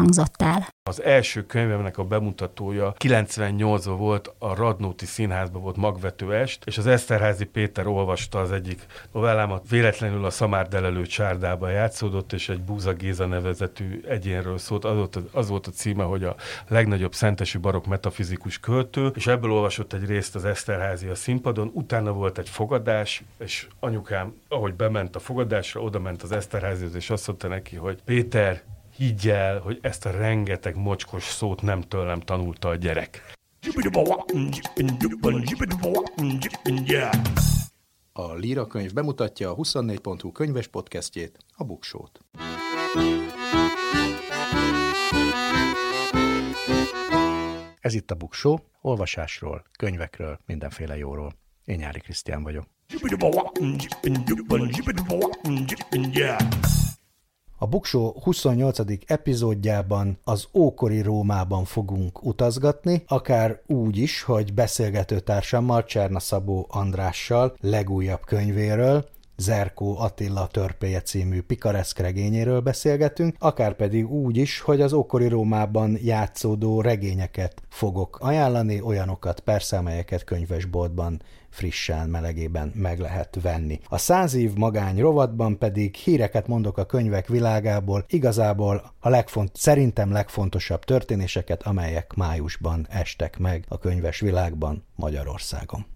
hangzott el. Az első könyvemnek a bemutatója 98-ban volt, a Radnóti Színházban volt magvető est, és az Eszterházi Péter olvasta az egyik novellámat, véletlenül a Szamárdelelő csárdában játszódott, és egy Búza Géza nevezetű egyénről szólt. Az volt, az volt a címe, hogy a legnagyobb szentesi barok metafizikus költő, és ebből olvasott egy részt az Eszterházi a színpadon, utána volt egy fogadás, és anyukám, ahogy bement a fogadásra, oda ment az Eszterházihoz, és azt mondta neki, hogy Péter, higgy el, hogy ezt a rengeteg mocskos szót nem tőlem tanulta a gyerek. A Líra könyv bemutatja a 24.hu könyves podcastjét, a Buksót. Ez itt a Buksó, olvasásról, könyvekről, mindenféle jóról. Én Nyári Krisztián vagyok. A Buksó 28. epizódjában az ókori Rómában fogunk utazgatni, akár úgy is, hogy beszélgetőtársammal Cserna Szabó Andrással legújabb könyvéről, Zerkó Attila törpéje című pikareszk regényéről beszélgetünk, akár pedig úgy is, hogy az ókori Rómában játszódó regényeket fogok ajánlani, olyanokat persze, amelyeket könyvesboltban frissen, melegében meg lehet venni. A száz év magány rovatban pedig híreket mondok a könyvek világából, igazából a legfont, szerintem legfontosabb történéseket, amelyek májusban estek meg a könyves világban Magyarországon.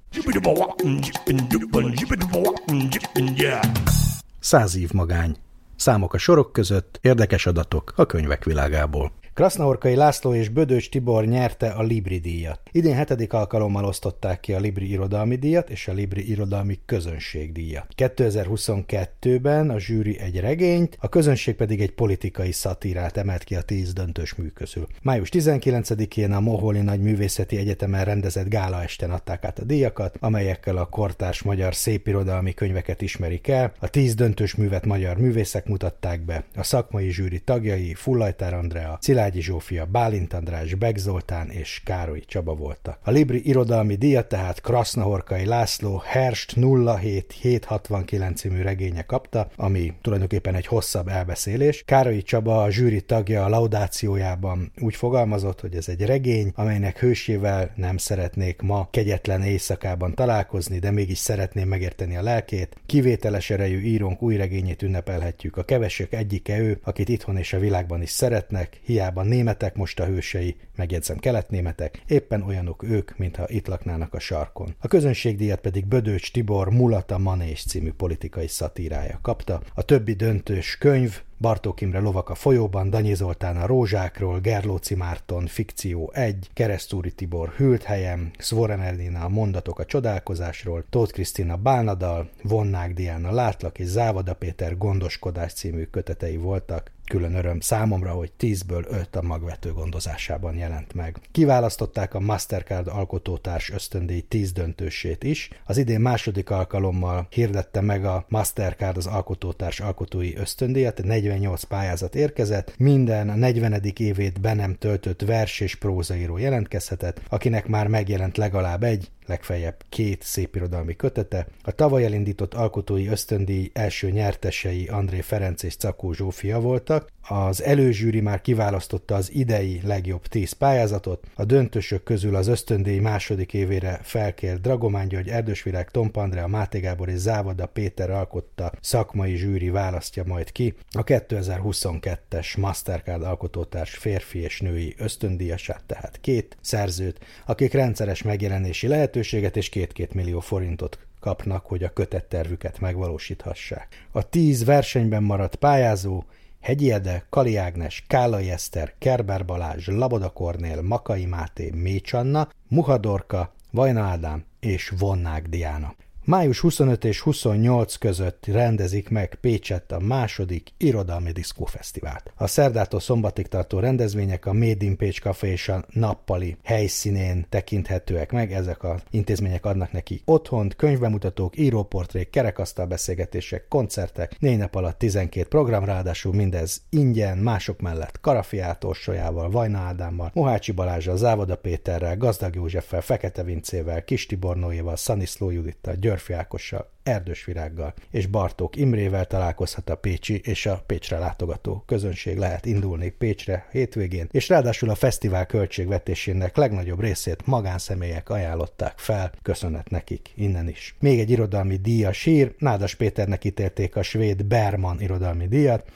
Száz év magány. Számok a sorok között, érdekes adatok a könyvek világából. Krasznaorkai László és Bödöcs Tibor nyerte a Libri díjat. Idén hetedik alkalommal osztották ki a Libri Irodalmi díjat és a Libri Irodalmi Közönség díjat. 2022-ben a zsűri egy regényt, a közönség pedig egy politikai szatírát emelt ki a tíz döntős mű közül. Május 19-én a Moholi Nagy Művészeti Egyetemen rendezett gála esten adták át a díjakat, amelyekkel a kortárs magyar szépirodalmi könyveket ismerik el. A tíz döntős művet magyar művészek mutatták be. A szakmai zsűri tagjai Fullajtár Andrea, Szilárd Szilágyi Zsófia, Bálint András, Beg Zoltán és Károly Csaba voltak. A Libri irodalmi díjat tehát Krasznahorkai László Herst 07769 című regénye kapta, ami tulajdonképpen egy hosszabb elbeszélés. Károly Csaba a zsűri tagja a laudációjában úgy fogalmazott, hogy ez egy regény, amelynek hősével nem szeretnék ma kegyetlen éjszakában találkozni, de mégis szeretném megérteni a lelkét. Kivételes erejű írónk új regényét ünnepelhetjük. A kevesek egyike ő, akit itthon és a világban is szeretnek, hiába Angliában németek most a hősei, megjegyzem keletnémetek, éppen olyanok ők, mintha itt laknának a sarkon. A közönségdíjat pedig Bödöcs Tibor Mulata Manés című politikai szatírája kapta. A többi döntős könyv Bartók Imre Lovak a folyóban, Danyi Zoltán a rózsákról, Gerlóci Márton, Fikció 1, Keresztúri Tibor Hűlt helyem, Svoren Elina a mondatok a csodálkozásról, Tóth Krisztina Bálnadal, Vonnák Diana Látlak és Závada Péter gondoskodás című kötetei voltak. Külön öröm számomra, hogy 10-ből 5 a magvető gondozásában jelent meg. Kiválasztották a Mastercard alkotótárs ösztöndíj 10 döntősét is. Az idén második alkalommal hirdette meg a Mastercard az alkotótárs alkotói ösztöndíjat, 48 pályázat érkezett, minden a 40. évét be nem töltött vers és prózaíró jelentkezhetett, akinek már megjelent legalább egy, legfeljebb két szépirodalmi kötete. A tavaly elindított alkotói ösztöndíj első nyertesei André Ferenc és Cakó Zsófia voltak. Az előzsűri már kiválasztotta az idei legjobb tíz pályázatot. A döntősök közül az ösztöndíj második évére felkért Dragomán György, Erdősvirág, Tomp Andrea, Máté Gábor és Závada Péter alkotta szakmai zsűri választja majd ki. A 2022-es Mastercard alkotótárs férfi és női ösztöndíjasát, tehát két szerzőt, akik rendszeres megjelenési lehet lehetőséget, és két-két millió forintot kapnak, hogy a kötettervüket megvalósíthassák. A tíz versenyben maradt pályázó Hegyi Ede, Kali Ágnes, Kálai Eszter, Kerber Balázs, Laboda Kornél, Makai Máté, Mécsanna, Muhadorka, Vajna Ádám és Vonnák Diana. Május 25 és 28 között rendezik meg Pécsett a második irodalmi diszkófesztivált. A szerdától szombatig tartó rendezvények a Made in Pécs Café és a Nappali helyszínén tekinthetőek meg. Ezek az intézmények adnak neki otthont, könyvbemutatók, íróportrék, kerekasztal beszélgetések, koncertek, négy nap alatt 12 program, ráadásul mindez ingyen, mások mellett Karafiát Orsolyával, Vajna Ádámmal, Mohácsi Balázsral, Závoda Péterrel, Gazdag Józseffel, Fekete Vincével, Kis Tibornóéval, Szaniszló Judittal, Györfi Ákossal, Erdős Virággal és Bartók Imrével találkozhat a Pécsi és a Pécsre látogató közönség. Lehet indulni Pécsre hétvégén, és ráadásul a fesztivál költségvetésének legnagyobb részét magánszemélyek ajánlották fel, köszönet nekik innen is. Még egy irodalmi díjas sír, Nádas Péternek ítélték a svéd Berman irodalmi díjat,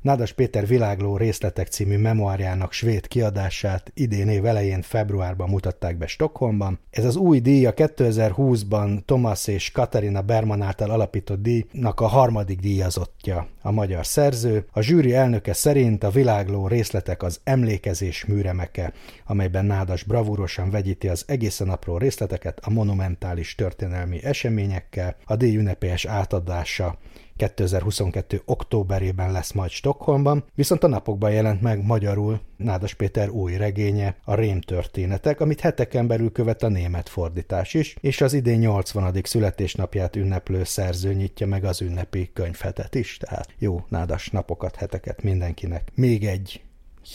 Nádas Péter világló részletek című memoárjának svéd kiadását idén év elején februárban mutatták be Stockholmban. Ez az új díj a 2020-ban Thomas és Katarina Berman által alapított díjnak a harmadik díjazottja a magyar szerző. A zsűri elnöke szerint a világló részletek az emlékezés műremeke, amelyben Nádas bravúrosan vegyíti az egészen apró részleteket a monumentális történelmi eseményekkel, a díj ünnepélyes átadása 2022. októberében lesz majd Stockholmban, viszont a napokban jelent meg magyarul Nádas Péter új regénye, a Rém történetek, amit heteken belül követ a német fordítás is, és az idén 80. születésnapját ünneplő szerző nyitja meg az ünnepi könyvhetet is, tehát jó nádas napokat, heteket mindenkinek. Még egy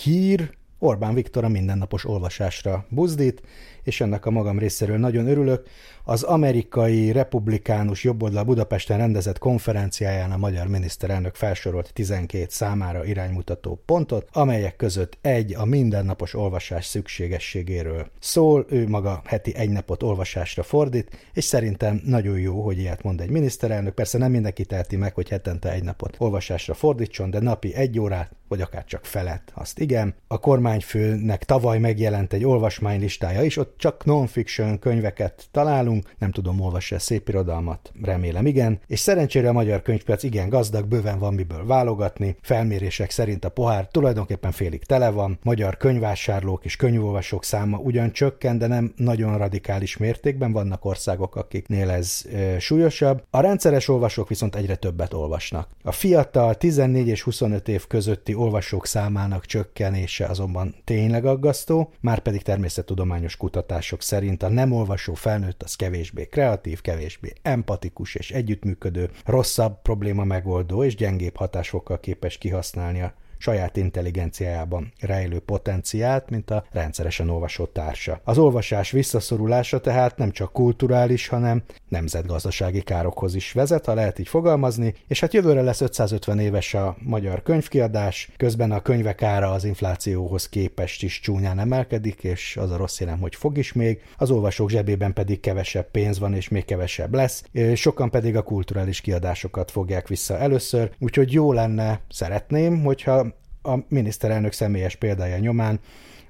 hír, Orbán Viktor a mindennapos olvasásra buzdít, és ennek a magam részéről nagyon örülök. Az amerikai republikánus jobboldal Budapesten rendezett konferenciáján a magyar miniszterelnök felsorolt 12 számára iránymutató pontot, amelyek között egy a mindennapos olvasás szükségességéről szól, ő maga heti egy napot olvasásra fordít, és szerintem nagyon jó, hogy ilyet mond egy miniszterelnök. Persze nem mindenki teheti meg, hogy hetente egy napot olvasásra fordítson, de napi egy órát, vagy akár csak felett, azt igen. A kormányfőnek tavaly megjelent egy olvasmánylistája is, ott csak non-fiction könyveket találunk, nem tudom, olvassa szép irodalmat, remélem igen, és szerencsére a magyar könyvpiac igen gazdag, bőven van miből válogatni, felmérések szerint a pohár tulajdonképpen félig tele van, magyar könyvásárlók és könyvolvasók száma ugyan csökken, de nem nagyon radikális mértékben, vannak országok, akiknél ez e, súlyosabb. A rendszeres olvasók viszont egyre többet olvasnak. A fiatal 14 és 25 év közötti olvasók számának csökkenése azonban tényleg aggasztó, már pedig természettudományos kutatás kutatások szerint a nem olvasó felnőtt az kevésbé kreatív, kevésbé empatikus és együttműködő, rosszabb probléma megoldó és gyengébb hatásfokkal képes kihasználni a saját intelligenciájában rejlő potenciált, mint a rendszeresen olvasó társa. Az olvasás visszaszorulása tehát nem csak kulturális, hanem nemzetgazdasági károkhoz is vezet, ha lehet így fogalmazni, és hát jövőre lesz 550 éves a magyar könyvkiadás, közben a könyvek ára az inflációhoz képest is csúnyán emelkedik, és az a rossz jelem, hogy fog is még, az olvasók zsebében pedig kevesebb pénz van, és még kevesebb lesz, sokan pedig a kulturális kiadásokat fogják vissza először, úgyhogy jó lenne, szeretném, hogyha a miniszterelnök személyes példája nyomán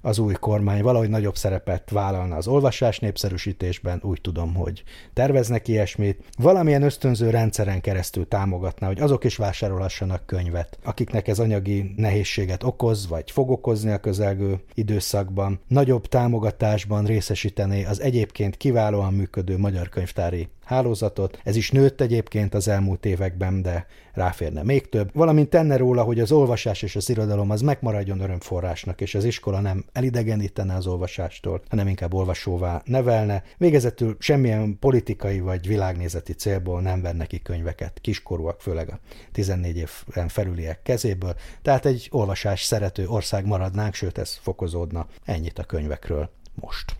az új kormány valahogy nagyobb szerepet vállalna az olvasás népszerűsítésben, úgy tudom, hogy terveznek ilyesmit, valamilyen ösztönző rendszeren keresztül támogatná, hogy azok is vásárolhassanak könyvet, akiknek ez anyagi nehézséget okoz, vagy fog okozni a közelgő időszakban, nagyobb támogatásban részesítené az egyébként kiválóan működő magyar könyvtári hálózatot. Ez is nőtt egyébként az elmúlt években, de ráférne még több. Valamint tenne róla, hogy az olvasás és az irodalom az megmaradjon örömforrásnak, és az iskola nem elidegenítene az olvasástól, hanem inkább olvasóvá nevelne. Végezetül semmilyen politikai vagy világnézeti célból nem venne ki könyveket, kiskorúak, főleg a 14 éven felüliek kezéből, tehát egy olvasás szerető ország maradnánk, sőt ez fokozódna. Ennyit a könyvekről most.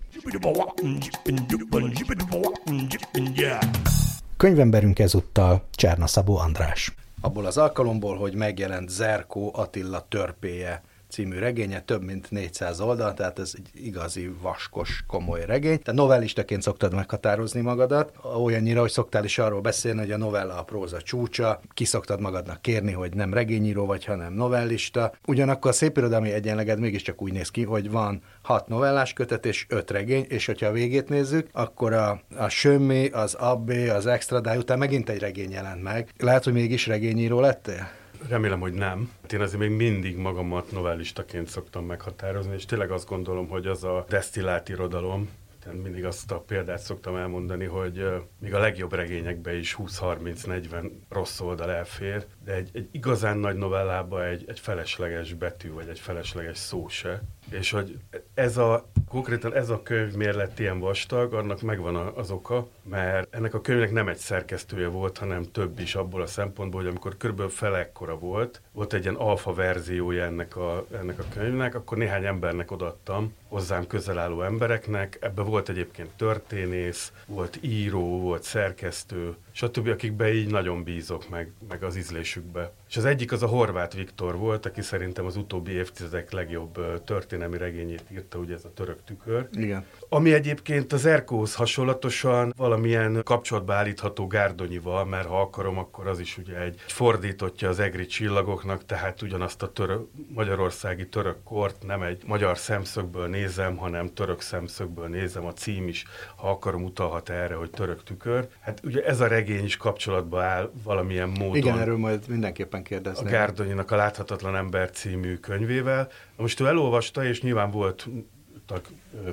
Könyvemberünk ezúttal Cserna Szabó András. Abból az alkalomból, hogy megjelent Zerkó Attila törpéje című regénye, több mint 400 oldal, tehát ez egy igazi vaskos, komoly regény. Te novellistaként szoktad meghatározni magadat, olyannyira, hogy szoktál is arról beszélni, hogy a novella a próza csúcsa, ki szoktad magadnak kérni, hogy nem regényíró vagy, hanem novellista. Ugyanakkor a szépirodalmi egyenleged mégiscsak úgy néz ki, hogy van hat novellás kötet és öt regény, és hogyha a végét nézzük, akkor a, a Sömmi, az Abbé, az Extradáj után megint egy regény jelent meg. Lehet, hogy mégis regényíró lettél? Remélem, hogy nem. Én azért még mindig magamat novellistaként szoktam meghatározni, és tényleg azt gondolom, hogy az a desztillált irodalom, mindig azt a példát szoktam elmondani, hogy még a legjobb regényekbe is 20-30-40 rossz oldal elfér, de egy, egy igazán nagy novellába egy, egy felesleges betű, vagy egy felesleges szó se. És hogy ez a, konkrétan ez a könyv miért lett ilyen vastag, annak megvan az oka, mert ennek a könyvnek nem egy szerkesztője volt, hanem több is abból a szempontból, hogy amikor körülbelül felekkora volt, volt egy ilyen alfa verziója ennek a, ennek a könyvnek, akkor néhány embernek odattam, hozzám közel álló embereknek. Ebben volt egyébként történész, volt író, volt szerkesztő, stb., akikbe így nagyon bízok meg, meg az ízlésükbe. És az egyik az a Horváth Viktor volt, aki szerintem az utóbbi évtizedek legjobb történelmi regényét írta, ugye ez a török tükör. Igen. Ami egyébként az Erkóhoz hasonlatosan valamilyen kapcsolatba állítható Gárdonyival, mert ha akarom, akkor az is ugye egy fordítottja az egri csillagoknak, tehát ugyanazt a török, magyarországi török kort nem egy magyar szemszögből nézem, hanem török szemszögből nézem. A cím is, ha akarom, utalhat erre, hogy török tükör. Hát ugye ez a regény is kapcsolatba áll valamilyen módon. Igen, erről majd mindenképpen kérdezni. A Gárdonyinak a Láthatatlan ember című könyvével. Most ő elolvasta, és nyilván volt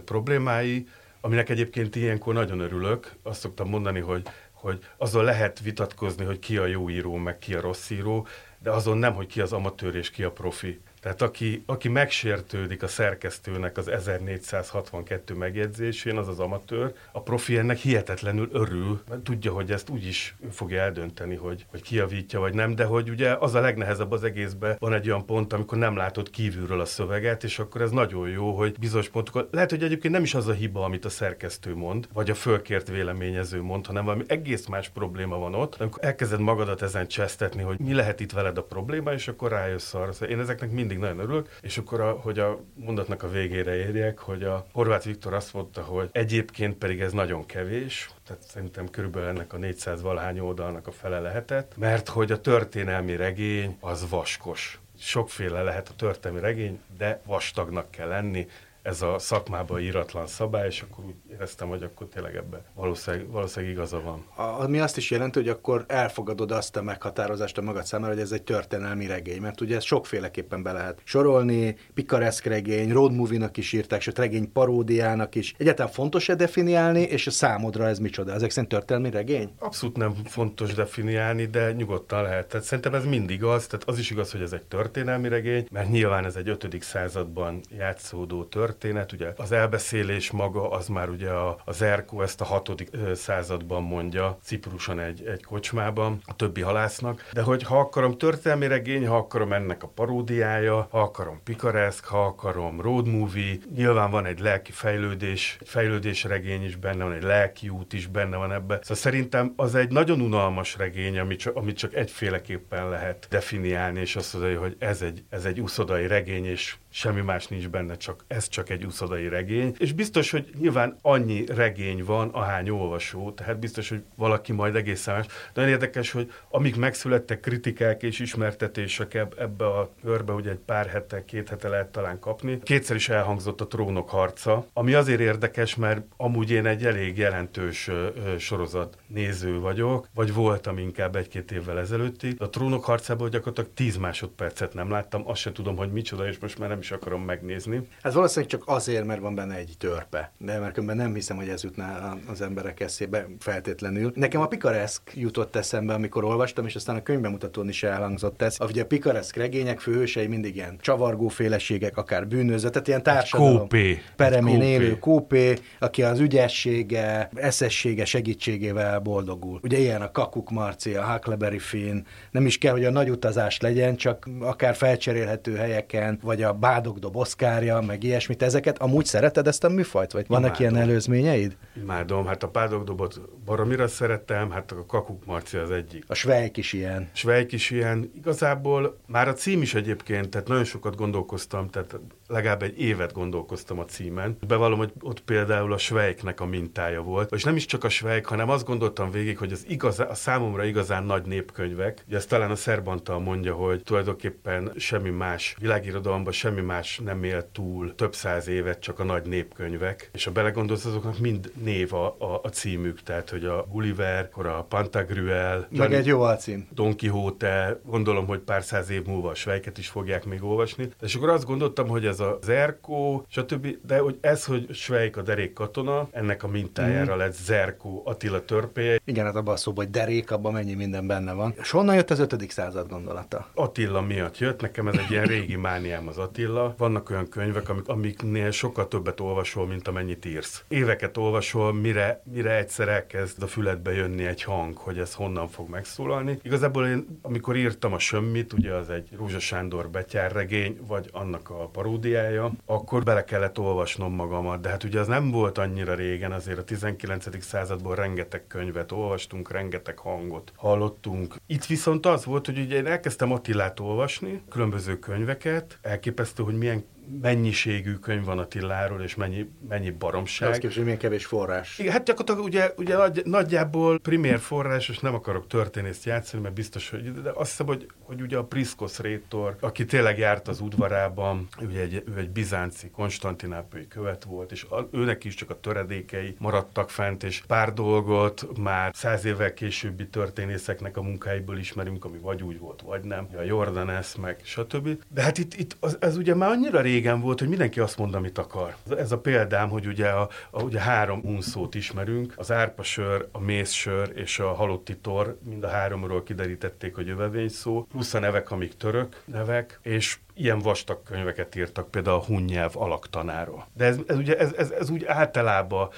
problémái, aminek egyébként ilyenkor nagyon örülök. Azt szoktam mondani, hogy, hogy azon lehet vitatkozni, hogy ki a jó író, meg ki a rossz író, de azon nem, hogy ki az amatőr és ki a profi. Tehát aki, aki megsértődik a szerkesztőnek az 1462 megjegyzésén, az az amatőr, a profi ennek hihetetlenül örül, mert tudja, hogy ezt úgy is fogja eldönteni, hogy, hogy kiavítja vagy nem, de hogy ugye az a legnehezebb az egészben, van egy olyan pont, amikor nem látod kívülről a szöveget, és akkor ez nagyon jó, hogy bizonyos pontokat, lehet, hogy egyébként nem is az a hiba, amit a szerkesztő mond, vagy a fölkért véleményező mond, hanem valami egész más probléma van ott, amikor elkezded magadat ezen csesztetni, hogy mi lehet itt veled a probléma, és akkor rájössz arra. Szóval én ezeknek mind mindig nagyon örülök, és akkor, a, hogy a mondatnak a végére érjek, hogy a Horváth Viktor azt mondta, hogy egyébként pedig ez nagyon kevés, tehát szerintem körülbelül ennek a 400 valahány oldalnak a fele lehetett, mert hogy a történelmi regény az vaskos. Sokféle lehet a történelmi regény, de vastagnak kell lenni, ez a szakmában íratlan szabály, és akkor úgy éreztem, hogy akkor tényleg ebben valószínűleg, valószínűleg igaza van. Ami azt is jelenti, hogy akkor elfogadod azt a meghatározást a magad számára, hogy ez egy történelmi regény, mert ugye ez sokféleképpen be lehet sorolni, pikareszk regény, road movie-nak is írták, sőt regény paródiának is. Egyáltalán fontos-e definiálni, és a számodra ez micsoda? Ezek szerint történelmi regény? Abszolút nem fontos definiálni, de nyugodtan lehet. Tehát szerintem ez mindig az, tehát az is igaz, hogy ez egy történelmi regény, mert nyilván ez egy 5. században játszódó történet, történet, ugye az elbeszélés maga, az már ugye a, az Erko ezt a hatodik században mondja, Cipruson egy, egy kocsmában, a többi halásznak, de hogy ha akarom történelmi regény, ha akarom ennek a paródiája, ha akarom pikareszk, ha akarom road movie, nyilván van egy lelki fejlődés, egy fejlődés regény is benne van, egy lelki út is benne van ebbe. Szóval szerintem az egy nagyon unalmas regény, amit csak, amit csak egyféleképpen lehet definiálni, és azt mondani, hogy ez egy, ez egy uszodai regény, és semmi más nincs benne, csak ez csak egy úszodai regény. És biztos, hogy nyilván annyi regény van, ahány olvasó, tehát biztos, hogy valaki majd egészen más. De érdekes, hogy amik megszülettek kritikák és ismertetések ebbe a körbe, ugye egy pár hete, két hete lehet talán kapni. Kétszer is elhangzott a trónok harca, ami azért érdekes, mert amúgy én egy elég jelentős sorozat néző vagyok, vagy voltam inkább egy-két évvel ezelőtti. A trónok harcából gyakorlatilag 10 másodpercet nem láttam, azt sem tudom, hogy micsoda, és most már nem is akarom megnézni. Hát valószínűleg csak azért, mert van benne egy törpe. De mert különben nem hiszem, hogy ez jutná az emberek eszébe feltétlenül. Nekem a pikareszk jutott eszembe, amikor olvastam, és aztán a könyvbemutatón is elhangzott ez. A, ugye a pikareszk regények főhősei mindig ilyen csavargó féleségek, akár bűnöző, tehát ilyen társadalom. Kópé. Peremén élő kópé, aki az ügyessége, eszessége segítségével boldogul. Ugye ilyen a Kakuk Marci, a Huckleberry Finn, nem is kell, hogy a nagy utazás legyen, csak akár felcserélhető helyeken, vagy a Bádogdob Oszkárja, meg ilyesmit. Ezeket amúgy szereted ezt a műfajt, vagy vannak Imádom. ilyen előzményeid? Imádom, hát a Bádogdobot baromira szerettem, hát a Kakuk Marci az egyik. A Svejk is ilyen. Svejk is ilyen. Igazából már a cím is egyébként, tehát nagyon sokat gondolkoztam, tehát legalább egy évet gondolkoztam a címen. Bevallom, hogy ott például a Svejknek a mintája volt. És nem is csak a Svejk, hanem azt gondoltam végig, hogy az igazá, a számomra igazán nagy népkönyvek, ugye ezt talán a Szerbantal mondja, hogy tulajdonképpen semmi más világirodalomban, semmi semmi más nem él túl több száz évet, csak a nagy népkönyvek, és a belegondolsz, azoknak mind név a, a, a címük, tehát hogy a Gulliver, akkor a Pantagruel, meg egy jó alcím. Don Quixote, gondolom, hogy pár száz év múlva a Svejket is fogják még olvasni. És akkor azt gondoltam, hogy ez a Zerkó, stb., de hogy ez, hogy Svejk a derék katona, ennek a mintájára mm. lett Zerkó Attila törpéje. Igen, hát abban a szóban, hogy derék, abban mennyi minden benne van. És honnan jött az ötödik század gondolata? Attila miatt jött, nekem ez egy ilyen régi mániám az Attila. Vannak olyan könyvek, amik, amiknél sokkal többet olvasol, mint amennyit írsz. Éveket olvasol, mire, mire egyszer elkezd a füledbe jönni egy hang, hogy ez honnan fog megszólalni. Igazából én, amikor írtam a Sömmit, ugye az egy Rózsa Sándor betyárregény, vagy annak a paródiája, akkor bele kellett olvasnom magamat, de hát ugye az nem volt annyira régen, azért a 19. századból rengeteg könyvet olvastunk, rengeteg hangot hallottunk. Itt viszont az volt, hogy ugye én elkezdtem Attilát olvasni, különböző könyveket, elképesztő, hogy milyen mennyiségű könyv van Attiláról, és mennyi, mennyi baromság. Az képest, hogy milyen kevés forrás. Igen, hát gyakorlatilag ugye, ugye nagy, nagyjából primér forrás, és nem akarok történészt játszani, mert biztos, hogy de azt hiszem, hogy, hogy ugye a Priskos Rétor, aki tényleg járt az udvarában, ugye egy, ő egy bizánci, konstantinápolyi követ volt, és a, őnek is csak a töredékei maradtak fent, és pár dolgot már száz évvel későbbi történészeknek a munkáiból ismerünk, ami vagy úgy volt, vagy nem. A Jordanes, meg stb. De hát itt, itt az, ez ugye már annyira rég régen volt, hogy mindenki azt mond, amit akar. Ez a példám, hogy ugye, a, a, ugye három unszót ismerünk, az árpasör, a mészsör és a halotti tor, mind a háromról kiderítették, hogy jövevény szó, plusz a nevek, amik török nevek, és ilyen vastag könyveket írtak, például a hun nyelv alaktanáról. De ez, ez, ugye, ez, ez, ez úgy általában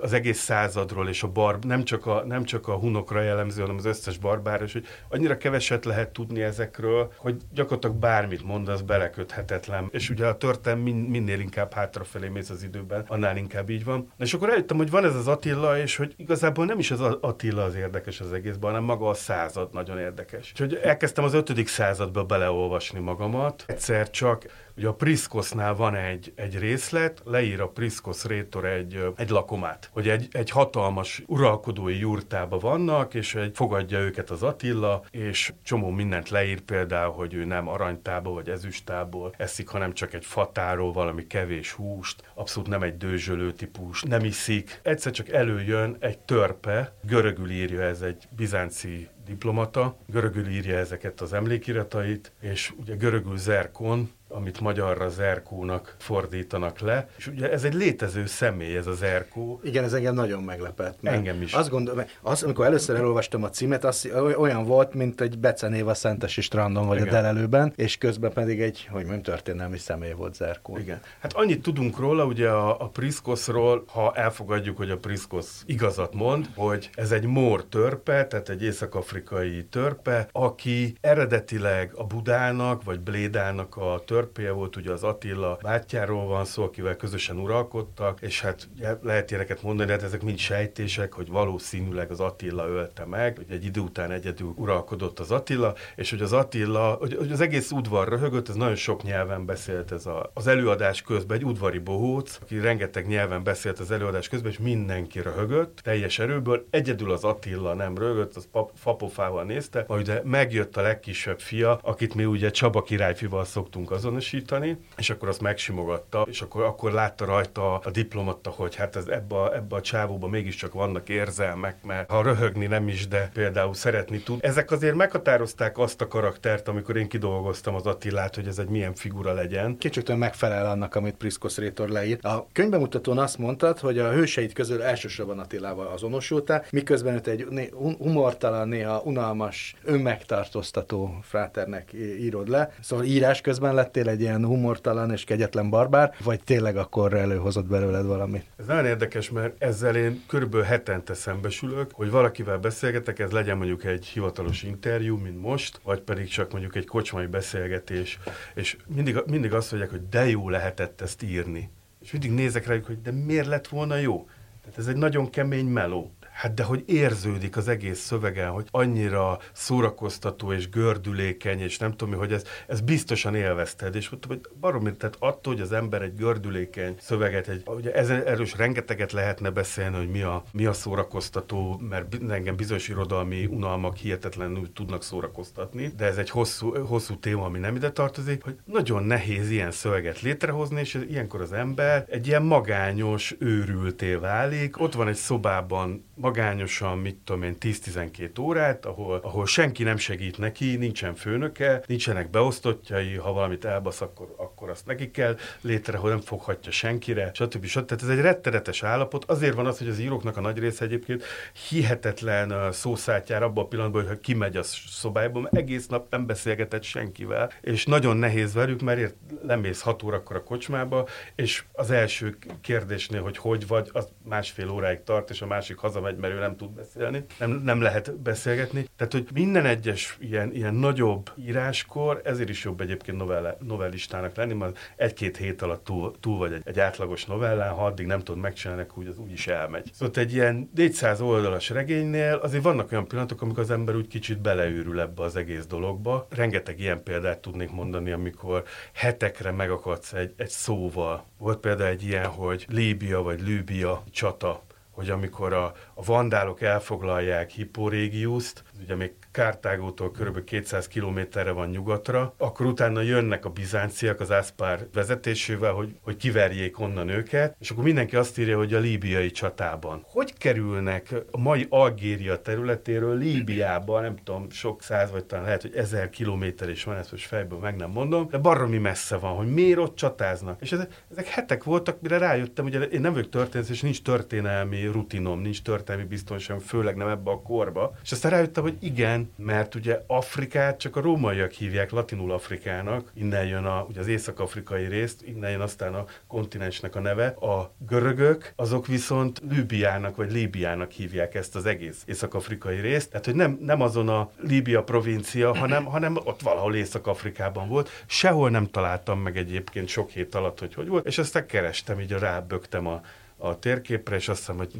az egész századról és a barb, nem csak a, nem csak a hunokra jellemző, hanem az összes barbára, és hogy annyira keveset lehet tudni ezekről, hogy gyakorlatilag bármit mondasz, beleköthetetlen. És ugye a történelem min, minél inkább hátrafelé mész az időben, annál inkább így van. És akkor eljöttem, hogy van ez az Attila, és hogy igazából nem is az Attila az érdekes az egészben, hanem maga a század nagyon érdekes. És hogy elkezdtem az ötödik századba beleolvasni magamat, egyszer csak Ugye a Priskosnál van egy, egy részlet, leír a Priskos rétor egy, egy lakomát, hogy egy, egy hatalmas uralkodói jurtába vannak, és egy, fogadja őket az Attila, és csomó mindent leír például, hogy ő nem aranytába vagy ezüstából eszik, hanem csak egy fatáról valami kevés húst, abszolút nem egy dőzsölő típus, nem iszik. Egyszer csak előjön egy törpe, görögül írja ez egy bizánci diplomata, görögül írja ezeket az emlékiratait, és ugye görögül zerkon, amit magyarra Zerkónak fordítanak le, és ugye ez egy létező személy, ez az Zerkó. Igen, ez engem nagyon meglepett. Engem is. Azt gondolom, az, amikor először elolvastam a címet, az olyan volt, mint egy becenév a Szentesi strandon vagy Igen. a Delelőben, és közben pedig egy, hogy mondjam, történelmi személy volt Zerkó. Igen. Hát annyit tudunk róla, ugye a, a Priskosról, ha elfogadjuk, hogy a Priskos igazat mond, hogy ez egy mór törpe, tehát egy észak-afrikai törpe, aki eredetileg a Budának, vagy Blédának a törpe törpéje volt, ugye az Attila bátyjáról van szó, akivel közösen uralkodtak, és hát lehet ilyeneket mondani, de hát ezek mind sejtések, hogy valószínűleg az Attila ölte meg, hogy egy idő után egyedül uralkodott az Attila, és hogy az Attila, hogy, hogy az egész udvar röhögött, ez nagyon sok nyelven beszélt ez a, az előadás közben, egy udvari bohóc, aki rengeteg nyelven beszélt az előadás közben, és mindenki röhögött, teljes erőből, egyedül az Attila nem röhögött, az pap, fapofával nézte, majd megjött a legkisebb fia, akit mi ugye Csaba királyfival szoktunk azon azonosítani, és akkor azt megsimogatta, és akkor, akkor látta rajta a diplomata, hogy hát ez ebbe a, ebbe a csávóba mégiscsak vannak érzelmek, mert ha röhögni nem is, de például szeretni tud. Ezek azért meghatározták azt a karaktert, amikor én kidolgoztam az Attilát, hogy ez egy milyen figura legyen. Kicsit megfelel annak, amit Priskos Rétor leírt. A könyvbemutatón azt mondtad, hogy a hőseid közül elsősorban Attilával azonosultál, miközben őt egy humortalan, néha unalmas, önmegtartóztató fráternek írod le. Szóval írás közben lettél lettél egy ilyen humortalan és kegyetlen barbár, vagy tényleg akkor előhozott belőled valamit? Ez nagyon érdekes, mert ezzel én körülbelül hetente szembesülök, hogy valakivel beszélgetek, ez legyen mondjuk egy hivatalos interjú, mint most, vagy pedig csak mondjuk egy kocsmai beszélgetés, és mindig, mindig azt mondják, hogy de jó lehetett ezt írni. És mindig nézek rájuk, hogy de miért lett volna jó? Tehát ez egy nagyon kemény meló. Hát de hogy érződik az egész szövegen, hogy annyira szórakoztató és gördülékeny, és nem tudom hogy ez, ez biztosan élvezted, és mondtam, hogy baromi, tehát attól, hogy az ember egy gördülékeny szöveget, egy, ugye ez, erős rengeteget lehetne beszélni, hogy mi a, mi a szórakoztató, mert engem bizonyos irodalmi unalmak hihetetlenül tudnak szórakoztatni, de ez egy hosszú, hosszú téma, ami nem ide tartozik, hogy nagyon nehéz ilyen szöveget létrehozni, és ilyenkor az ember egy ilyen magányos őrülté válik. Ott van egy szobában magányosan, mit tudom én, 10-12 órát, ahol, ahol senki nem segít neki, nincsen főnöke, nincsenek beosztottjai, ha valamit elbasz, akkor, akkor azt neki kell létrehozni, nem foghatja senkire, stb. stb. Tehát ez egy rettenetes állapot. Azért van az, hogy az íróknak a nagy része egyébként hihetetlen szószátjár abban a pillanatban, hogy kimegy a szobájába, mert egész nap nem beszélgetett senkivel, és nagyon nehéz velük, mert lemész 6 órakor a kocsmába, és az első kérdésnél, hogy hogy vagy, az másfél óráig tart, és a másik hazamegy, mert ő nem tud beszélni, nem, nem lehet beszélgetni. Tehát, hogy minden egyes ilyen, ilyen nagyobb íráskor, ezért is jobb egyébként novella, novellistának lenni, mert egy-két hét alatt túl, túl vagy egy, egy átlagos novellán, ha addig nem tud megcsinálni, úgy az úgy is elmegy. Szóval egy ilyen 400 oldalas regénynél azért vannak olyan pillanatok, amikor az ember úgy kicsit beleőrül ebbe az egész dologba. Rengeteg ilyen példát tudnék mondani, amikor hetekre megakadsz egy, egy szóval. Volt például egy ilyen, hogy Líbia vagy Lübia csata, hogy amikor a, a vandálok elfoglalják Hipporégiuszt, ugye még Kártágótól kb. 200 kilométerre van nyugatra, akkor utána jönnek a bizánciak az Ászpár vezetésével, hogy, hogy kiverjék onnan őket, és akkor mindenki azt írja, hogy a líbiai csatában. Hogy kerülnek a mai Algéria területéről Líbiába, nem tudom, sok száz, vagy talán lehet, hogy ezer kilométer is van, ezt most fejből meg nem mondom, de baromi messze van, hogy miért ott csatáznak. És ezek, ezek hetek voltak, mire rájöttem, hogy én nem vagyok történet, és nincs történelmi rutinom, nincs történelmi biztonságom, főleg nem ebbe a korba. És aztán rájöttem, hogy igen, mert ugye Afrikát csak a rómaiak hívják latinul Afrikának, innen jön a, ugye az észak-afrikai részt, innen jön aztán a kontinensnek a neve. A görögök, azok viszont Líbiának vagy Líbiának hívják ezt az egész észak-afrikai részt, tehát hogy nem, nem azon a Líbia provincia, hanem, hanem ott valahol Észak-Afrikában volt. Sehol nem találtam meg egyébként sok hét alatt, hogy hogy volt, és aztán kerestem, így rábögtem a a térképre, és azt hiszem, hogy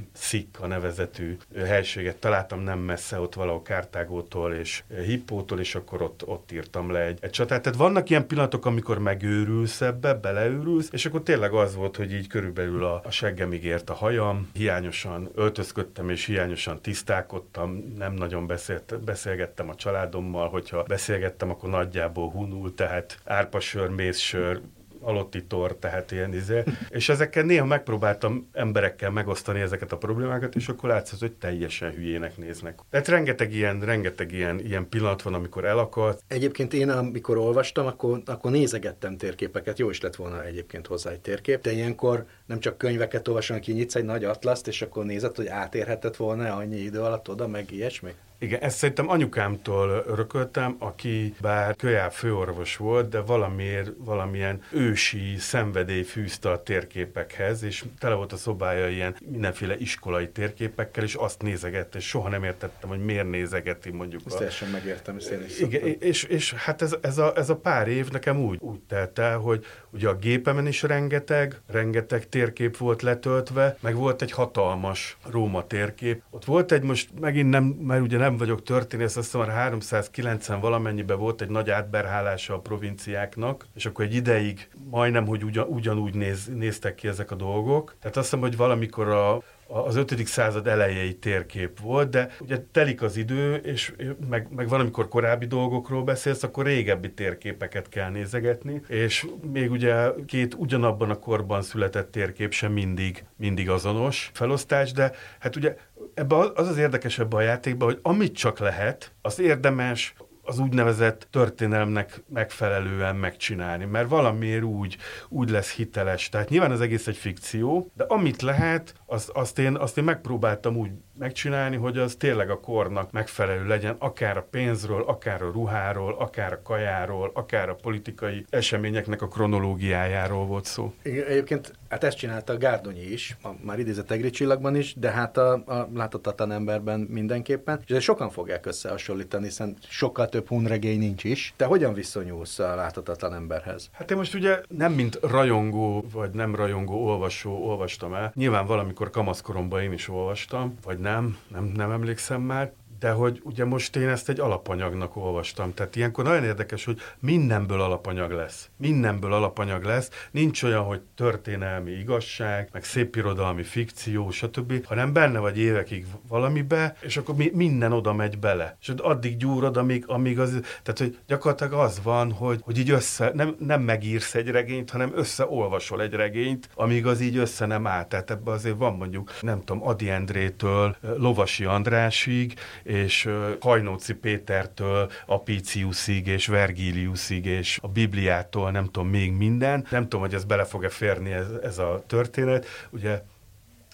a nevezetű helységet találtam nem messze, ott valahol Kártágótól és Hippótól, és akkor ott, ott írtam le egy, egy csatát. Tehát vannak ilyen pillanatok, amikor megőrülsz ebbe, beleőrülsz, és akkor tényleg az volt, hogy így körülbelül a, a seggemig ért a hajam, hiányosan öltözködtem, és hiányosan tisztálkodtam, nem nagyon beszélt, beszélgettem a családommal, hogyha beszélgettem, akkor nagyjából hunul, tehát árpasör, mézsör, alotti tor, tehát ilyen izé. És ezekkel néha megpróbáltam emberekkel megosztani ezeket a problémákat, és akkor látszott, hogy teljesen hülyének néznek. Tehát rengeteg ilyen, rengeteg ilyen, ilyen pillanat van, amikor elakadt. Egyébként én, amikor olvastam, akkor, akkor nézegettem térképeket. Jó is lett volna egyébként hozzá egy térkép, de ilyenkor nem csak könyveket olvasom, kinyitsz egy nagy atlaszt, és akkor nézed, hogy átérhetett volna annyi idő alatt oda, meg ilyesmi. Igen, ezt szerintem anyukámtól örököltem, aki bár kölyál főorvos volt, de valamiért valamilyen ősi szenvedély fűzte a térképekhez, és tele volt a szobája ilyen mindenféle iskolai térképekkel, és azt nézegette, és soha nem értettem, hogy miért nézegeti mondjuk. Ezt a... teljesen megértem, és én is Igen, és, és hát ez, ez, a, ez a pár év nekem úgy, úgy telt el, hogy ugye a gépemen is rengeteg, rengeteg térkép volt letöltve, meg volt egy hatalmas Róma térkép. Ott volt egy most megint nem, mert ugye nem vagyok történész, azt hiszem, 390 valamennyiben volt egy nagy átberhálása a provinciáknak, és akkor egy ideig majdnem, hogy ugyan, ugyanúgy néz, néztek ki ezek a dolgok. Tehát azt hiszem, hogy valamikor a az 5. század elejei térkép volt, de ugye telik az idő, és meg, meg valamikor korábbi dolgokról beszélsz, akkor régebbi térképeket kell nézegetni, és még ugye két ugyanabban a korban született térkép sem mindig, mindig azonos felosztás, de hát ugye ebbe az az érdekesebb a játékban, hogy amit csak lehet, az érdemes az úgynevezett történelmnek megfelelően megcsinálni, mert valamiért úgy, úgy lesz hiteles. Tehát nyilván az egész egy fikció, de amit lehet, azt, azt, én, azt én megpróbáltam úgy megcsinálni, hogy az tényleg a kornak megfelelő legyen, akár a pénzről, akár a ruháról, akár a kajáról, akár a politikai eseményeknek a kronológiájáról volt szó. Igen, egyébként hát ezt csinálta a Gárdonyi is, a, már idézett Egri csillagban is, de hát a, a láthatatlan emberben mindenképpen, és sokan fogják összehasonlítani, hiszen sokkal több hunregény nincs is. Te hogyan viszonyulsz a láthatatlan emberhez? Hát én most ugye nem mint rajongó, vagy nem rajongó olvasó olvastam el. Nyilván valamikor kamaszkoromban én is olvastam, vagy nem, nem, nem emlékszem már de hogy ugye most én ezt egy alapanyagnak olvastam. Tehát ilyenkor nagyon érdekes, hogy mindenből alapanyag lesz. Mindenből alapanyag lesz. Nincs olyan, hogy történelmi igazság, meg szép irodalmi fikció, stb., hanem benne vagy évekig valamibe, és akkor mi, minden oda megy bele. És addig gyúrod, amíg, amíg az, tehát hogy gyakorlatilag az van, hogy, hogy így össze, nem, nem megírsz egy regényt, hanem összeolvasol egy regényt, amíg az így össze nem áll. Tehát ebben azért van mondjuk, nem tudom, Adi Endrétől Lovasi Andrásig, és Hajnóci Pétertől Apiciusig és Vergiliusig és a Bibliától nem tudom még minden. Nem tudom, hogy ez bele fog-e férni ez, ez a történet. Ugye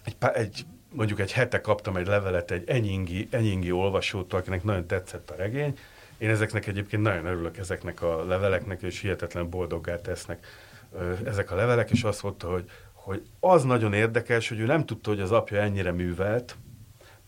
egy, egy mondjuk egy hete kaptam egy levelet egy enyingi, enyingi olvasótól, akinek nagyon tetszett a regény. Én ezeknek egyébként nagyon örülök ezeknek a leveleknek, és hihetetlen boldoggá tesznek ezek a levelek, és azt mondta, hogy, hogy az nagyon érdekes, hogy ő nem tudta, hogy az apja ennyire művelt,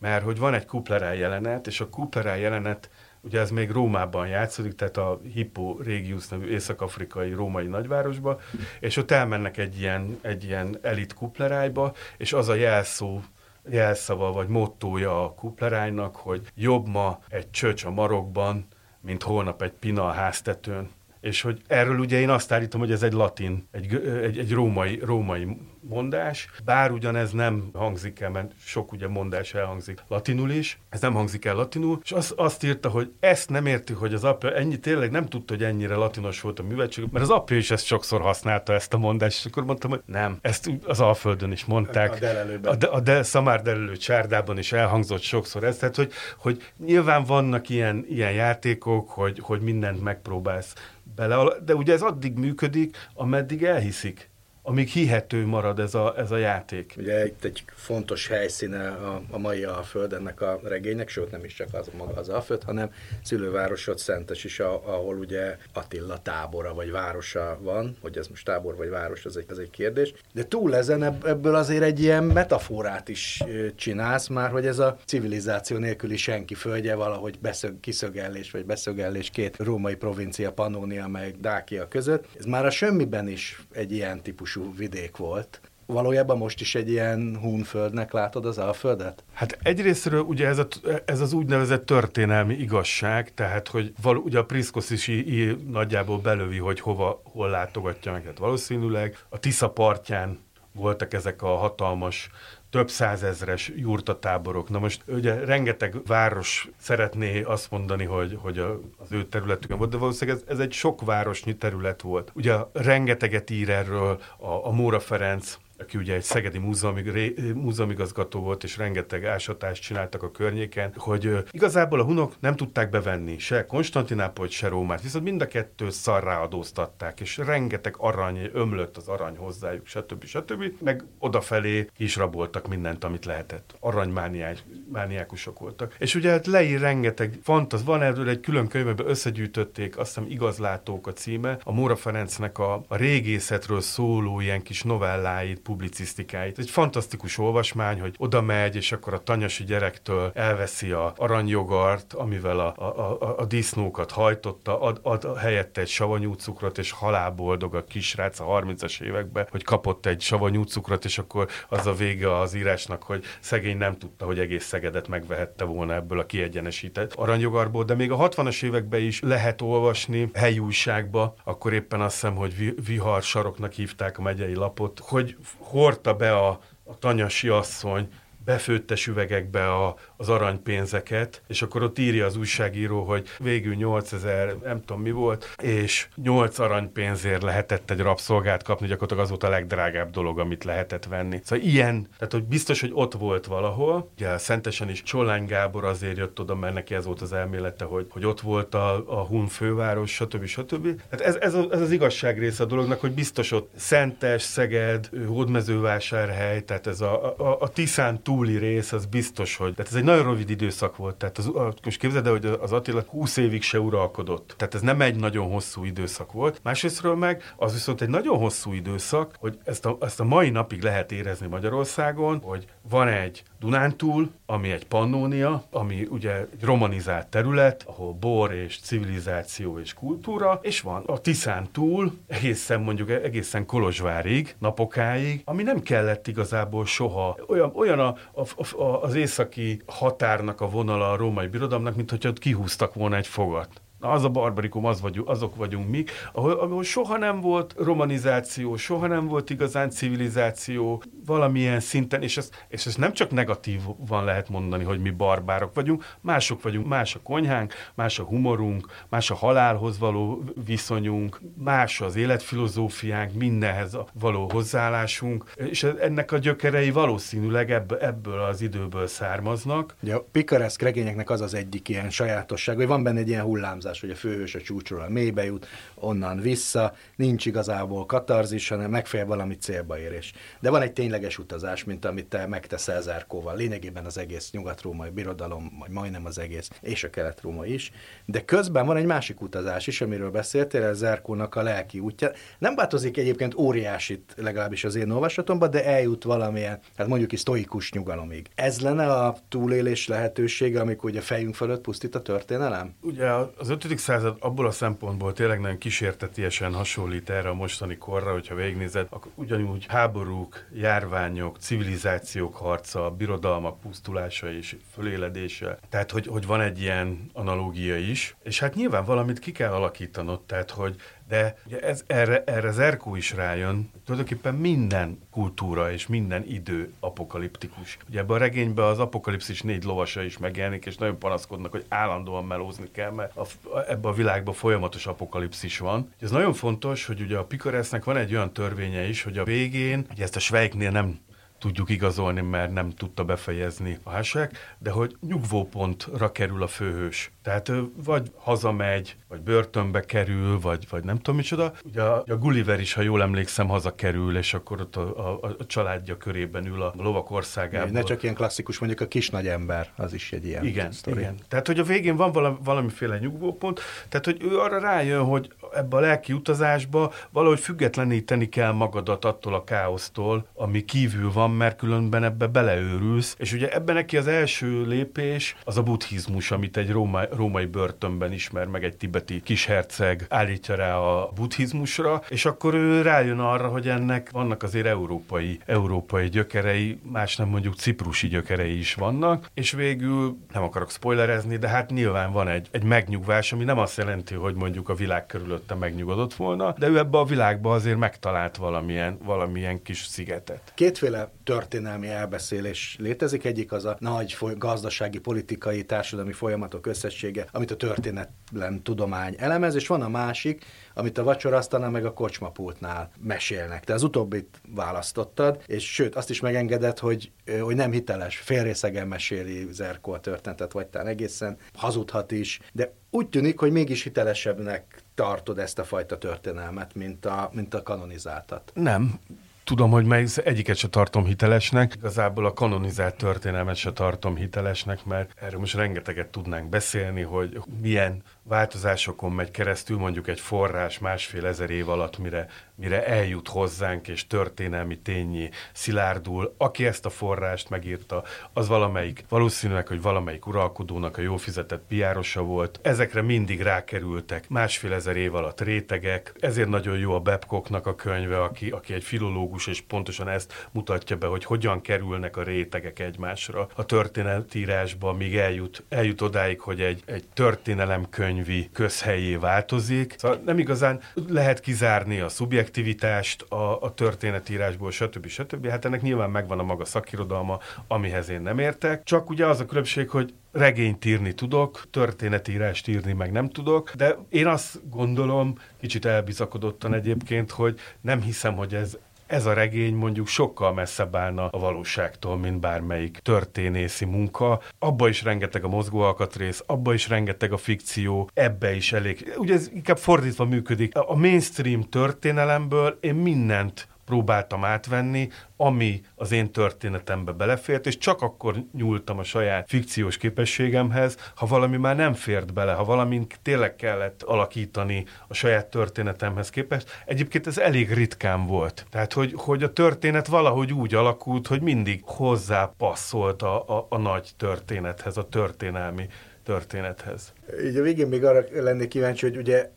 mert hogy van egy Kuplerá jelenet, és a Kuplerá jelenet, ugye ez még Rómában játszódik, tehát a Hippo Regius nevű észak-afrikai római nagyvárosba, és ott elmennek egy ilyen, egy ilyen elit kuplerájba, és az a jelszó, jelszava vagy mottója a kuplerájnak, hogy jobb ma egy csöcs a marokban, mint holnap egy pina a háztetőn. És hogy erről ugye én azt állítom, hogy ez egy latin, egy, egy, egy római, római mondás, bár ugyanez nem hangzik el, mert sok ugye mondás elhangzik latinul is, ez nem hangzik el latinul, és az, azt írta, hogy ezt nem érti, hogy az apja ennyi tényleg nem tudta, hogy ennyire latinos volt a műveltség, mert az apja is ezt sokszor használta ezt a mondást, és akkor mondtam, hogy nem, ezt az Alföldön is mondták. A delelőben. A, de, a de, szamár delelő csárdában is elhangzott sokszor ez, tehát hogy, hogy nyilván vannak ilyen, ilyen játékok, hogy, hogy mindent megpróbálsz bele, de ugye ez addig működik, ameddig elhiszik amíg hihető marad ez a, ez a játék. Ugye itt egy fontos helyszíne a, a mai Alföld ennek a regénynek, sőt nem is csak az maga az Alföld, hanem szülővárosod Szentes is, a, ahol ugye Attila tábora vagy városa van, hogy ez most tábor vagy város, ez egy, ez egy kérdés. De túl ezen ebből azért egy ilyen metaforát is csinálsz már, hogy ez a civilizáció nélküli senki földje valahogy beszög, kiszögellés vagy beszögellés két római provincia, Pannonia meg Dákia között. Ez már a semmiben is egy ilyen típus típusú vidék volt. Valójában most is egy ilyen húnföldnek látod az Alföldet? Hát egyrésztről ugye ez, a, ez az úgynevezett történelmi igazság, tehát hogy val, ugye a Priszkosz is í, í, nagyjából belövi, hogy hova, hol látogatja meg. Hát valószínűleg a Tisza partján voltak ezek a hatalmas több százezres jurtatáborok. Na most ugye rengeteg város szeretné azt mondani, hogy, hogy a, az ő területükön volt, de valószínűleg ez, ez egy sok városnyi terület volt. Ugye rengeteget ír erről a, a Móra Ferenc, aki ugye egy szegedi múzeumig, múzeumigazgató volt, és rengeteg ásatást csináltak a környéken, hogy igazából a hunok nem tudták bevenni se Konstantinápolyt, se Rómát, viszont mind a kettő szarrá adóztatták, és rengeteg arany ömlött az arany hozzájuk, stb. stb. Meg odafelé is raboltak mindent, amit lehetett. Aranymániákusok voltak. És ugye hát leír rengeteg fantaz, van erről egy külön könyvben összegyűjtötték, azt hiszem igazlátók a címe, a Móra Ferencnek a, a régészetről szóló ilyen kis novelláit, publicisztikáit. Egy fantasztikus olvasmány, hogy oda megy, és akkor a tanyasi gyerektől elveszi a aranyjogart, amivel a, a, a, a disznókat hajtotta, ad, ad helyette egy savanyú cukrot, és halálboldog a kisrác a 30-as években, hogy kapott egy savanyú cukrot, és akkor az a vége az írásnak, hogy szegény nem tudta, hogy egész Szegedet megvehette volna ebből a kiegyenesített aranyjogarból, de még a 60-as években is lehet olvasni helyi újságba, akkor éppen azt hiszem, hogy vihar saroknak hívták a megyei lapot, hogy hordta be a, a tanyasi asszony befőttes üvegekbe a, az aranypénzeket, és akkor ott írja az újságíró, hogy végül 8000, nem tudom mi volt, és 8 aranypénzért lehetett egy rabszolgát kapni, gyakorlatilag az volt a legdrágább dolog, amit lehetett venni. Szóval ilyen, tehát hogy biztos, hogy ott volt valahol, ugye Szentesen is Csollány Gábor azért jött oda, mert neki ez volt az elmélete, hogy, hogy ott volt a, a Hun főváros, stb. stb. Tehát ez, ez, ez az igazság része a dolognak, hogy biztos ott Szentes, Szeged, Hódmezővásárhely, tehát ez a, a, a Tiszán túli rész, az biztos, hogy tehát ez egy nagyon rövid időszak volt. Tehát az, most képzeld el, hogy az Attila 20 évig se uralkodott. Tehát ez nem egy nagyon hosszú időszak volt. Másrésztről meg az viszont egy nagyon hosszú időszak, hogy ezt a, ezt a mai napig lehet érezni Magyarországon, hogy van egy Dunántúl, ami egy pannónia, ami ugye egy romanizált terület, ahol bor és civilizáció és kultúra, és van a Tiszán túl, egészen mondjuk egészen Kolozsvárig, napokáig, ami nem kellett igazából soha. Olyan, olyan a, a, a, az északi határnak a vonala a római birodalomnak, mint ott kihúztak volna egy fogat. Az a barbarikum, az vagyunk, azok vagyunk mi, ahol, ahol soha nem volt romanizáció, soha nem volt igazán civilizáció, valamilyen szinten, és ez, és ez nem csak negatív van lehet mondani, hogy mi barbárok vagyunk, mások vagyunk, más a konyhánk, más a humorunk, más a halálhoz való viszonyunk, más az életfilozófiánk, mindenhez való hozzáállásunk, és ennek a gyökerei valószínűleg ebből, ebből az időből származnak. Ugye a pikareszk regényeknek az az egyik ilyen sajátosság, hogy van benne egy ilyen hullámzás, megoldás, hogy a főhős a csúcsról a mélybe jut, onnan vissza, nincs igazából katarzis, hanem megfél valami célba érés. De van egy tényleges utazás, mint amit te megteszel Zerkóval. Lényegében az egész nyugat-római birodalom, vagy majdnem az egész, és a kelet-róma is. De közben van egy másik utazás is, amiről beszéltél, ez Zerkónak a lelki útja. Nem változik egyébként óriásit, legalábbis az én olvasatomban, de eljut valamilyen, hát mondjuk is sztoikus nyugalomig. Ez lenne a túlélés lehetősége, amikor ugye fejünk fölött pusztít a történelem? Ugye az 5. század abból a szempontból tényleg nagyon kísértetiesen hasonlít erre a mostani korra, hogyha végignézed, akkor ugyanúgy háborúk, járványok, civilizációk harca, birodalmak pusztulása és föléledése. Tehát, hogy, hogy van egy ilyen analógia is, és hát nyilván valamit ki kell alakítanod, tehát, hogy de ugye ez, erre, erre Zerkó is rájön, tulajdonképpen minden kultúra és minden idő apokaliptikus. Ugye ebben a regényben az apokalipszis négy lovasa is megjelenik, és nagyon panaszkodnak, hogy állandóan melózni kell, mert a, ebben a világban folyamatos apokalipszis van. Ez nagyon fontos, hogy ugye a Pikaresznek van egy olyan törvénye is, hogy a végén, ugye ezt a Svejknél nem tudjuk igazolni, mert nem tudta befejezni a hasek, de hogy nyugvópontra kerül a főhős. Tehát vagy hazamegy, vagy börtönbe kerül, vagy, vagy nem tudom micsoda. Ugye a, a Gulliver is, ha jól emlékszem, hazakerül, és akkor ott a, a, a családja körében ül a lovak országában. Ne csak ilyen klasszikus, mondjuk a kis nagy ember, az is egy ilyen igen, sztori. Igen, Tehát, hogy a végén van valami, valamiféle nyugvópont, tehát, hogy ő arra rájön, hogy ebbe a lelki utazásba valahogy függetleníteni kell magadat attól a káosztól, ami kívül van, mert különben ebbe beleőrülsz. És ugye ebben neki az első lépés az a buddhizmus, amit egy római, római börtönben ismer meg egy tibeti kisherceg állítja rá a buddhizmusra, és akkor ő rájön arra, hogy ennek vannak azért európai, európai gyökerei, más nem mondjuk ciprusi gyökerei is vannak, és végül nem akarok spoilerezni, de hát nyilván van egy, egy megnyugvás, ami nem azt jelenti, hogy mondjuk a világ körülötte megnyugodott volna, de ő ebbe a világba azért megtalált valamilyen, valamilyen kis szigetet. Kétféle történelmi elbeszélés létezik. Egyik az a nagy gazdasági, politikai, társadalmi folyamatok összessége, amit a történetlen tudomány elemez, és van a másik, amit a vacsorasztalnál meg a kocsmapultnál mesélnek. Te az utóbbit választottad, és sőt, azt is megengedett, hogy, hogy nem hiteles, félrészegen meséli Zerko a történetet, vagy talán egészen hazudhat is, de úgy tűnik, hogy mégis hitelesebbnek tartod ezt a fajta történelmet, mint a, mint a kanonizáltat. Nem, tudom, hogy mely, egyiket se tartom hitelesnek, igazából a kanonizált történelmet se tartom hitelesnek, mert erről most rengeteget tudnánk beszélni, hogy milyen változásokon megy keresztül mondjuk egy forrás másfél ezer év alatt, mire, mire eljut hozzánk, és történelmi tényi szilárdul. Aki ezt a forrást megírta, az valamelyik, valószínűleg, hogy valamelyik uralkodónak a jó fizetett piárosa volt. Ezekre mindig rákerültek másfél ezer év alatt rétegek. Ezért nagyon jó a Babcocknak a könyve, aki, aki egy filológus, és pontosan ezt mutatja be, hogy hogyan kerülnek a rétegek egymásra a történetírásba, míg eljut, eljut odáig, hogy egy, egy történelemkönyv könyvi közhelyé változik. Szóval nem igazán lehet kizárni a szubjektivitást a, a történetírásból, stb. stb. Hát ennek nyilván megvan a maga szakirodalma, amihez én nem értek. Csak ugye az a különbség, hogy regényt írni tudok, történetírást írni meg nem tudok, de én azt gondolom, kicsit elbizakodottan egyébként, hogy nem hiszem, hogy ez ez a regény mondjuk sokkal messzebb állna a valóságtól, mint bármelyik történészi munka. Abba is rengeteg a mozgóalkatrész, abba is rengeteg a fikció, ebbe is elég. Ugye ez inkább fordítva működik. A mainstream történelemből én mindent próbáltam átvenni, ami az én történetembe belefért, és csak akkor nyúltam a saját fikciós képességemhez, ha valami már nem fért bele, ha valami tényleg kellett alakítani a saját történetemhez képest. Egyébként ez elég ritkán volt. Tehát, hogy, hogy a történet valahogy úgy alakult, hogy mindig hozzá passzolt a, a, a nagy történethez, a történelmi történethez. Így a végén még arra lennék kíváncsi, hogy ugye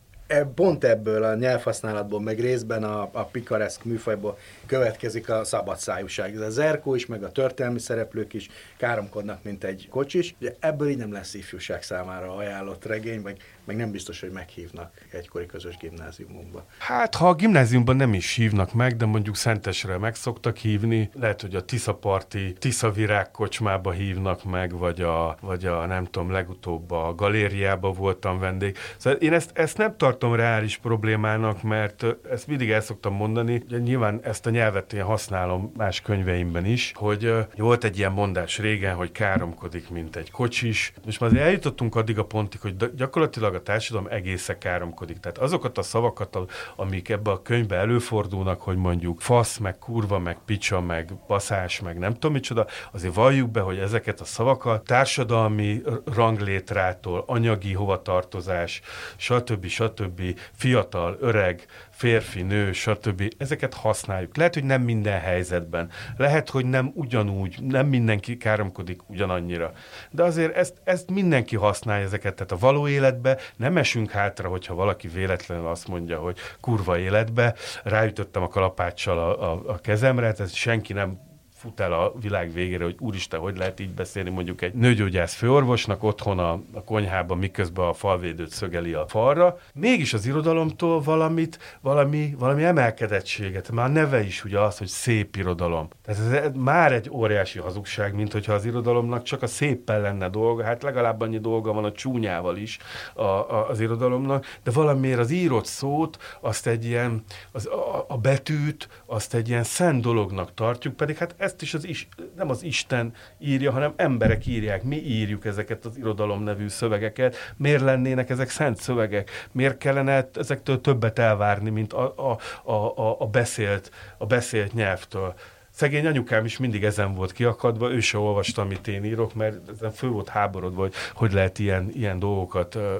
pont ebből a nyelvhasználatból, meg részben a, a pikareszk műfajból következik a szabadszájúság. Az Zerkó is, meg a történelmi szereplők is káromkodnak, mint egy kocsis. Ugye ebből így nem lesz ifjúság számára ajánlott regény, meg, meg nem biztos, hogy meghívnak egykori közös gimnáziumunkba. Hát, ha a gimnáziumban nem is hívnak meg, de mondjuk Szentesre meg szoktak hívni, lehet, hogy a Tiszaparti Tisza Virág kocsmába hívnak meg, vagy a, vagy a nem tudom, legutóbb a galériába voltam vendég. Szóval én ezt, ezt nem tartom reális problémának, mert ezt mindig el szoktam mondani, hogy nyilván ezt a nyelvet én használom más könyveimben is, hogy volt egy ilyen mondás régen, hogy káromkodik, mint egy kocsis. Most már eljutottunk addig a pontig, hogy gyakorlatilag a társadalom egészen káromkodik. Tehát azokat a szavakat, amik ebbe a könyvbe előfordulnak, hogy mondjuk fasz, meg kurva, meg picsa, meg baszás, meg nem tudom micsoda, azért valljuk be, hogy ezeket a szavakat társadalmi ranglétrától, anyagi hovatartozás, stb. stb. fiatal, öreg, férfi, nő, stb. Ezeket használjuk. Lehet, hogy nem minden helyzetben. Lehet, hogy nem ugyanúgy, nem mindenki káromkodik ugyanannyira. De azért ezt, ezt mindenki használja ezeket. Tehát a való életbe nem esünk hátra, hogyha valaki véletlenül azt mondja, hogy kurva életbe, ráütöttem a kalapáccsal a, a, a kezemre, tehát senki nem fut el a világ végére, hogy úristen, hogy lehet így beszélni mondjuk egy nőgyógyász főorvosnak otthon a, a konyhában, miközben a falvédőt szögeli a falra. Mégis az irodalomtól valamit, valami, valami emelkedettséget, már neve is ugye az, hogy szép irodalom. Tehát ez már egy óriási hazugság, mint hogyha az irodalomnak csak a széppel lenne dolga, hát legalább annyi dolga van a csúnyával is a, a, az irodalomnak, de valamiért az írott szót, azt egy ilyen, az, a, a betűt, azt egy ilyen szent dolognak tartjuk, pedig hát ezt is az is, nem az Isten írja, hanem emberek írják. Mi írjuk ezeket az irodalom nevű szövegeket. Miért lennének ezek szent szövegek? Miért kellene ezektől többet elvárni, mint a, a, a, a, beszélt, a beszélt nyelvtől? Szegény anyukám is mindig ezen volt kiakadva, ő se olvasta, amit én írok, mert ezen fő volt háborodva, hogy hogy lehet ilyen, ilyen dolgokat ö,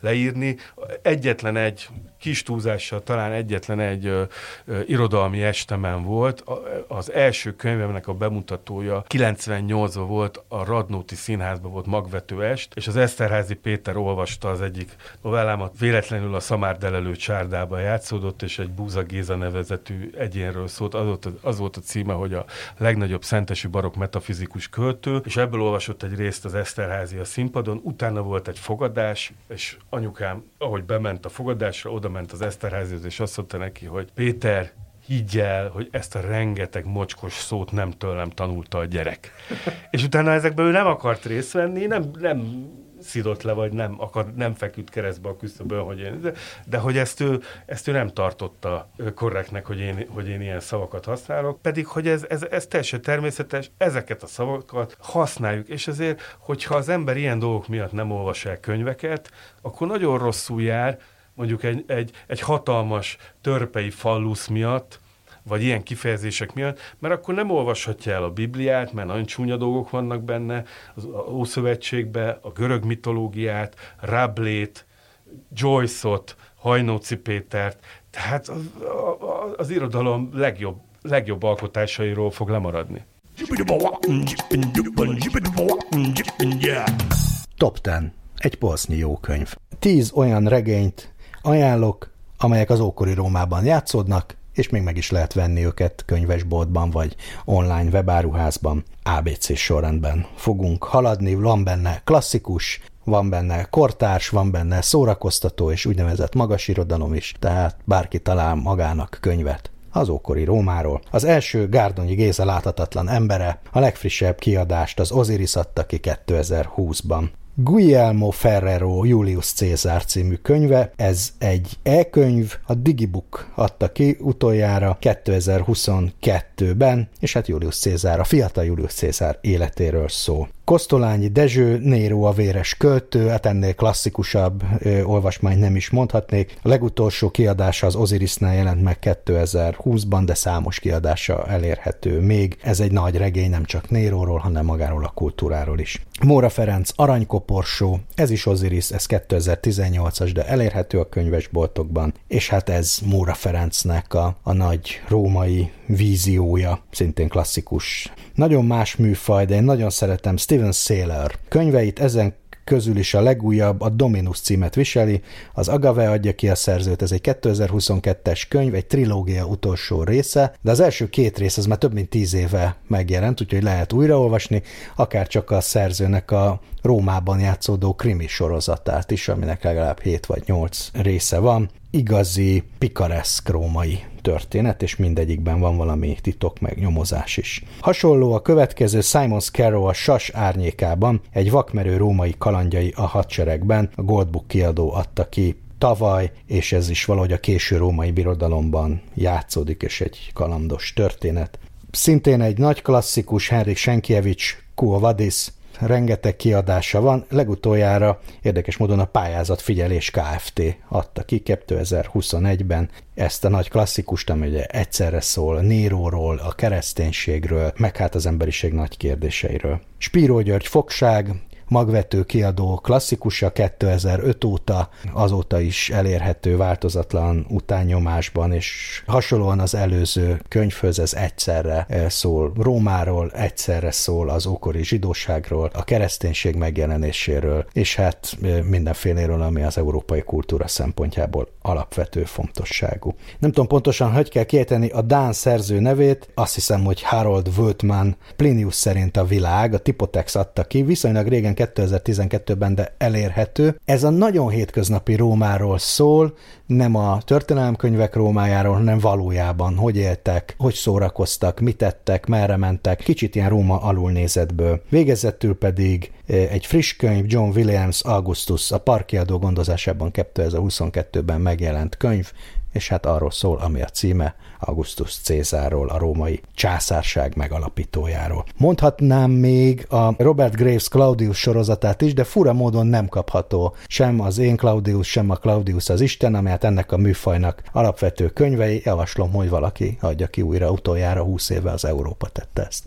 leírni. Egyetlen egy kis túlzással talán egyetlen egy ö, ö, irodalmi estemen volt. A, az első könyvemnek a bemutatója 98-ban volt, a Radnóti Színházban volt magvető est, és az Eszterházi Péter olvasta az egyik novellámat, véletlenül a Szamárdelelő csárdában játszódott, és egy Búza Géza nevezetű egyénről szólt. Az volt, az volt a címe, hogy a legnagyobb szentesi barok metafizikus költő, és ebből olvasott egy részt az Eszterházi a színpadon, utána volt egy fogadás, és anyukám, ahogy bement a fogadásra, oda ment az Eszterházihoz, és azt mondta neki, hogy Péter, higgy el, hogy ezt a rengeteg mocskos szót nem tőlem tanulta a gyerek. és utána ezekből ő nem akart részt venni, nem, nem szidott le, vagy nem, akar, nem feküdt keresztbe a küszöbön, hogy én, de, de hogy ezt ő, ezt ő nem tartotta korrektnek, hogy én, hogy én ilyen szavakat használok, pedig hogy ez, ez, ez teljesen természetes, ezeket a szavakat használjuk, és ezért, hogyha az ember ilyen dolgok miatt nem olvas el könyveket, akkor nagyon rosszul jár, mondjuk egy, egy, egy hatalmas törpei fallusz miatt, vagy ilyen kifejezések miatt, mert akkor nem olvashatja el a Bibliát, mert nagyon csúnya dolgok vannak benne, az Ószövetségbe, a görög mitológiát, Rablét, Joyce-ot, Hajnóci Pétert, tehát az, az, az irodalom legjobb, legjobb alkotásairól fog lemaradni. Top 10. Egy polsznyi jó könyv. Tíz olyan regényt ajánlok, amelyek az ókori Rómában játszódnak, és még meg is lehet venni őket könyvesboltban vagy online webáruházban. ABC sorrendben fogunk haladni, van benne klasszikus, van benne kortárs, van benne szórakoztató és úgynevezett magas irodalom is, tehát bárki talál magának könyvet az ókori Rómáról. Az első Gárdonyi Géza láthatatlan embere, a legfrissebb kiadást az Osiris adta ki 2020-ban. Guillermo Ferrero Julius Caesar című könyve. Ez egy e-könyv, a Digibook adta ki utoljára 2022-ben, és hát Julius Caesar, a fiatal Julius Caesar életéről szól. Kosztolányi Dezső, Néró a véres költő, hát ennél klasszikusabb ö, olvasmány nem is mondhatnék. A legutolsó kiadása az Osirisnál jelent meg 2020-ban, de számos kiadása elérhető még. Ez egy nagy regény nem csak Néróról, hanem magáról a kultúráról is. Móra Ferenc Aranykoporsó, ez is Osiris, ez 2018-as, de elérhető a könyvesboltokban, és hát ez Móra Ferencnek a, a nagy római víziója, szintén klasszikus. Nagyon más műfaj, de én nagyon szeretem Steven Saylor könyveit, ezen közül is a legújabb, a Dominus címet viseli, az Agave adja ki a szerzőt, ez egy 2022-es könyv, egy trilógia utolsó része, de az első két rész az már több mint tíz éve megjelent, úgyhogy lehet újraolvasni, akár csak a szerzőnek a Rómában játszódó krimi sorozatát is, aminek legalább 7 vagy 8 része van. Igazi, pikareszk római történet, és mindegyikben van valami titok meg nyomozás is. Hasonló a következő Simon Scarrow a Sas árnyékában, egy vakmerő római kalandjai a hadseregben, a Goldbook kiadó adta ki tavaly, és ez is valahogy a késő római birodalomban játszódik, és egy kalandos történet. Szintén egy nagy klasszikus Henrik Senkievics Quo Vadis rengeteg kiadása van. Legutoljára érdekes módon a pályázat figyelés Kft. adta ki 2021-ben ezt a nagy klasszikust, ami ugye egyszerre szól Néróról, a kereszténységről, meg hát az emberiség nagy kérdéseiről. Spíró György fogság, magvető kiadó klasszikusa 2005 óta, azóta is elérhető változatlan utánnyomásban, és hasonlóan az előző könyvhöz ez egyszerre eh, szól Rómáról, egyszerre szól az ókori zsidóságról, a kereszténység megjelenéséről, és hát eh, mindenféléről, ami az európai kultúra szempontjából alapvető fontosságú. Nem tudom pontosan, hogy kell kiejteni a Dán szerző nevét, azt hiszem, hogy Harold Wöltmann, Plinius szerint a világ, a Tipotex adta ki, viszonylag régen 2012-ben, de elérhető. Ez a nagyon hétköznapi Rómáról szól, nem a történelemkönyvek Rómájáról, hanem valójában, hogy éltek, hogy szórakoztak, mit tettek, merre mentek, kicsit ilyen Róma alulnézetből. Végezetül pedig eh, egy friss könyv, John Williams Augustus, a parkiadó gondozásában 2022-ben megjelent könyv, és hát arról szól, ami a címe, Augustus Cézárról, a római császárság megalapítójáról. Mondhatnám még a Robert Graves Claudius sorozatát is, de fura módon nem kapható sem az én Claudius, sem a Claudius az Isten, amelyet ennek a műfajnak alapvető könyvei. Javaslom, hogy valaki adja ki újra utoljára 20 éve az Európa tette ezt.